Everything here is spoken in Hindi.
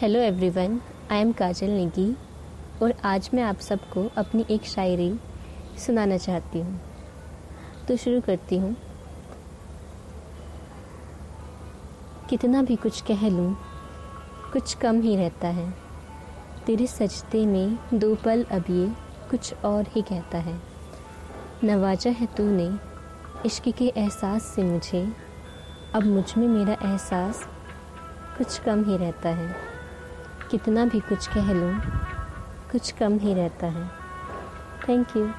Hello everyone I am Kajal Negi और आज मैं आप सबको अपनी एक शायरी सुनाना चाहती हूँ। तो शुरू करती हूँ। कितना भी कुछ कह लूँ, कुछ कम ही रहता है। तेरे सजते में दो पल अब ये कुछ और ही कहता है। नवाजा है तूने इश्क के एहसास से मुझे, अब मुझमें मेरा एहसास कुछ कम ही रहता है। कितना भी कुछ कह लूँ कुछ कम ही रहता है। Thank you